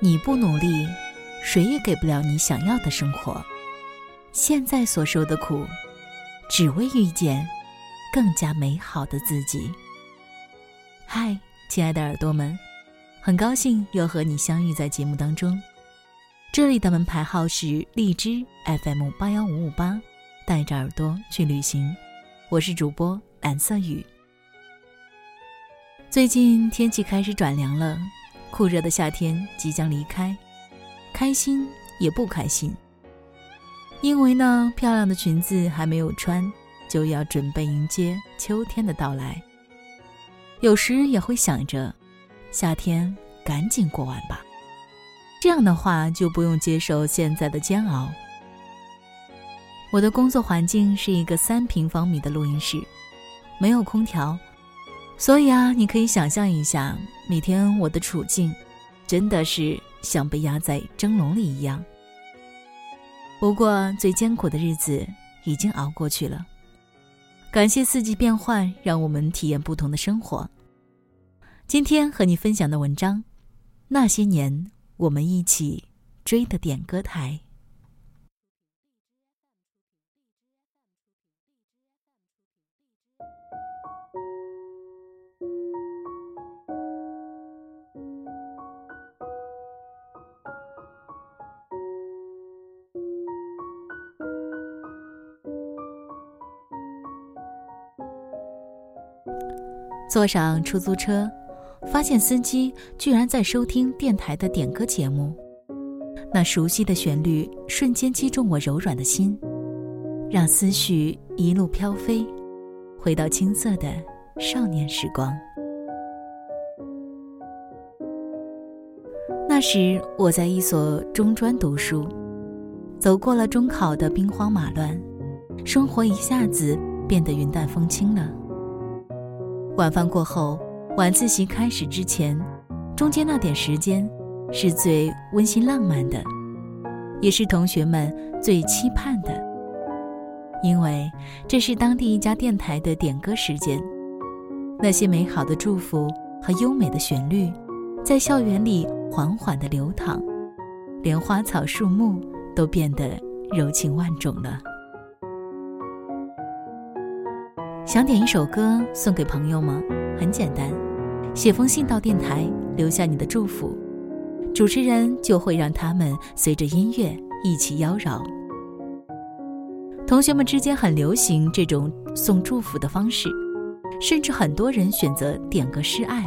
你不努力，谁也给不了你想要的生活。现在所受的苦，只为遇见更加美好的自己。嗨，亲爱的耳朵们，很高兴又和你相遇在节目当中。这里的门牌号是荔枝 FM 八幺五五八，带着耳朵去旅行。我是主播蓝色雨。最近天气开始转凉了。酷热的夏天即将离开，开心也不开心。因为呢，漂亮的裙子还没有穿，就要准备迎接秋天的到来。有时也会想着，夏天赶紧过完吧，这样的话就不用接受现在的煎熬。我的工作环境是一个三平方米的录音室，没有空调。所以啊，你可以想象一下，每天我的处境，真的是像被压在蒸笼里一样。不过最艰苦的日子已经熬过去了，感谢四季变换，让我们体验不同的生活。今天和你分享的文章，那些年我们一起追的点歌台。坐上出租车，发现司机居然在收听电台的点歌节目。那熟悉的旋律瞬间击中我柔软的心，让思绪一路飘飞，回到青涩的少年时光。那时我在一所中专读书，走过了中考的兵荒马乱，生活一下子变得云淡风轻了。晚饭过后，晚自习开始之前，中间那点时间，是最温馨浪漫的，也是同学们最期盼的。因为这是当地一家电台的点歌时间，那些美好的祝福和优美的旋律，在校园里缓缓地流淌，连花草树木都变得柔情万种了。想点一首歌送给朋友吗？很简单，写封信到电台，留下你的祝福，主持人就会让他们随着音乐一起妖娆。同学们之间很流行这种送祝福的方式，甚至很多人选择点歌示爱。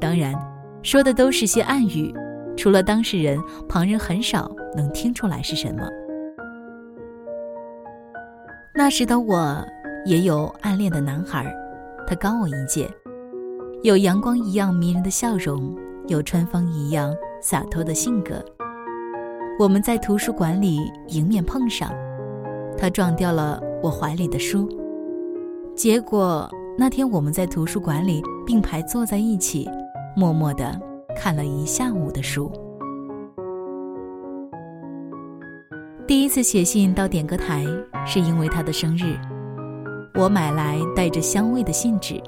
当然，说的都是些暗语，除了当事人，旁人很少能听出来是什么。那时的我。也有暗恋的男孩，他高我一届，有阳光一样迷人的笑容，有春风一样洒脱的性格。我们在图书馆里迎面碰上，他撞掉了我怀里的书，结果那天我们在图书馆里并排坐在一起，默默的看了一下午的书。第一次写信到点歌台，是因为他的生日。我买来带着香味的信纸，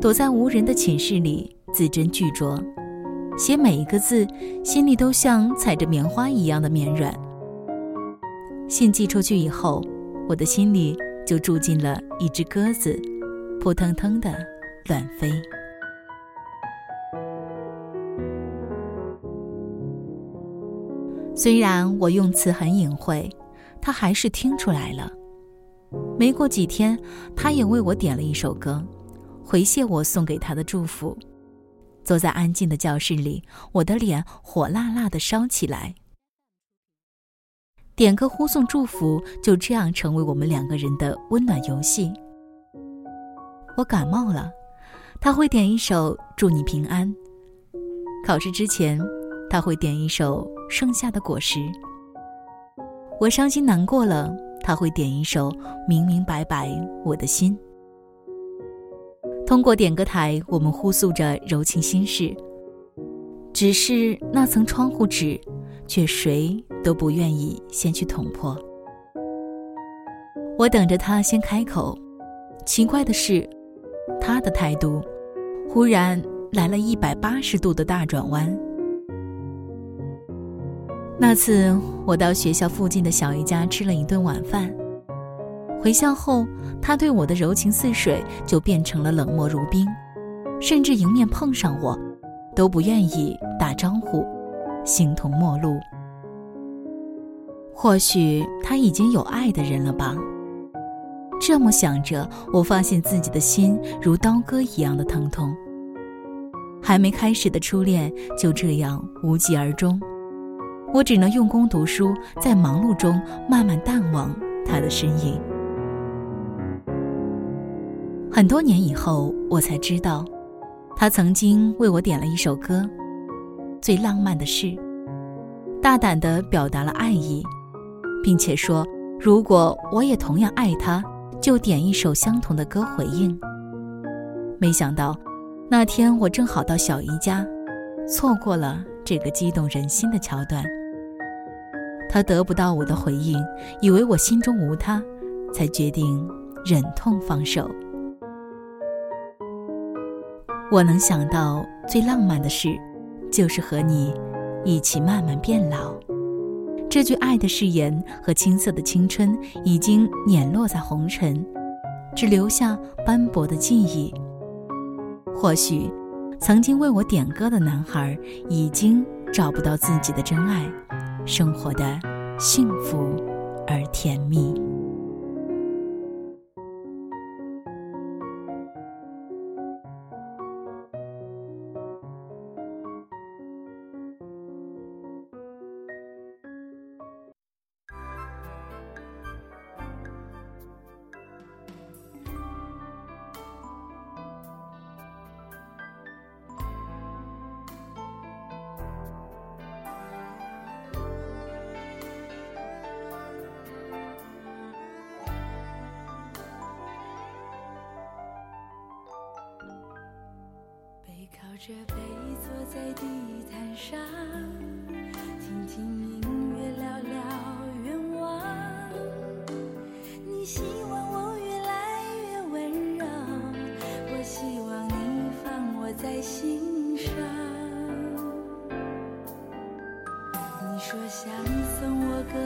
躲在无人的寝室里，字斟句酌，写每一个字，心里都像踩着棉花一样的绵软。信寄出去以后，我的心里就住进了一只鸽子，扑腾腾的乱飞。虽然我用词很隐晦，他还是听出来了。没过几天，他也为我点了一首歌，回谢我送给他的祝福。坐在安静的教室里，我的脸火辣辣的烧起来。点歌呼送祝福，就这样成为我们两个人的温暖游戏。我感冒了，他会点一首《祝你平安》；考试之前，他会点一首《盛夏的果实》。我伤心难过了。他会点一首《明明白白我的心》。通过点歌台，我们呼诉着柔情心事。只是那层窗户纸，却谁都不愿意先去捅破。我等着他先开口。奇怪的是，他的态度忽然来了一百八十度的大转弯。那次我到学校附近的小姨家吃了一顿晚饭，回校后，他对我的柔情似水就变成了冷漠如冰，甚至迎面碰上我，都不愿意打招呼，形同陌路。或许他已经有爱的人了吧？这么想着，我发现自己的心如刀割一样的疼痛。还没开始的初恋就这样无疾而终，我只能用功读书，在忙碌中慢慢淡忘他的身影。很多年以后，我才知道，他曾经为我点了一首歌，《最浪漫的事》，大胆地表达了爱意，并且说，如果我也同样爱他。就点一首相同的歌回应。没想到，那天我正好到小姨家，错过了这个激动人心的桥段。他得不到我的回应，以为我心中无他，才决定忍痛放手。我能想到最浪漫的事，就是和你一起慢慢变老。这句爱的誓言和青涩的青春已经碾落在红尘，只留下斑驳的记忆。或许，曾经为我点歌的男孩已经找不到自己的真爱，生活的幸福而甜蜜。靠着背坐在地毯上，听听音乐，聊聊愿望。你希望我越来越温柔，我希望你放我在心上。你说想送我个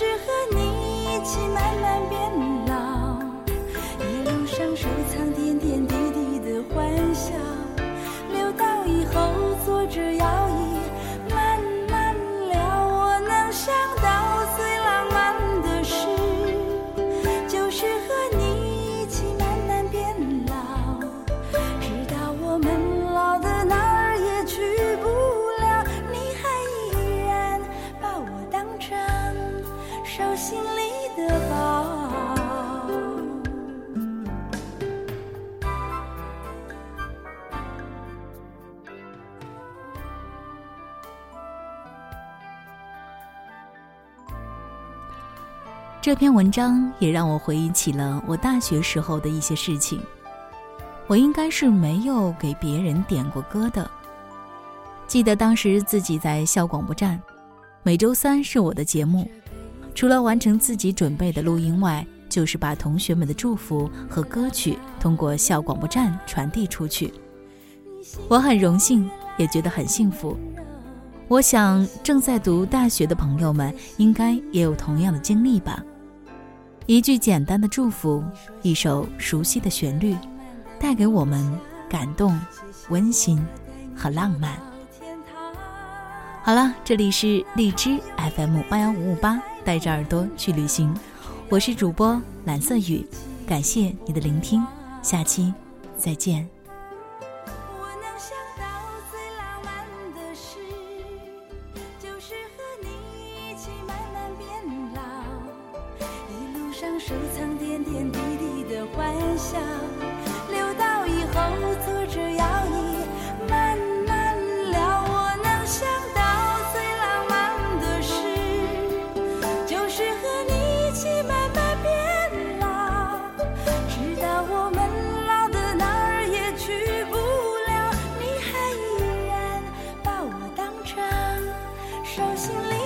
是和这篇文章也让我回忆起了我大学时候的一些事情。我应该是没有给别人点过歌的。记得当时自己在校广播站，每周三是我的节目，除了完成自己准备的录音外，就是把同学们的祝福和歌曲通过校广播站传递出去。我很荣幸，也觉得很幸福。我想正在读大学的朋友们应该也有同样的经历吧。一句简单的祝福，一首熟悉的旋律，带给我们感动、温馨和浪漫。好了，这里是荔枝 FM 八幺五五八，带着耳朵去旅行，我是主播蓝色雨，感谢你的聆听，下期再见。手心里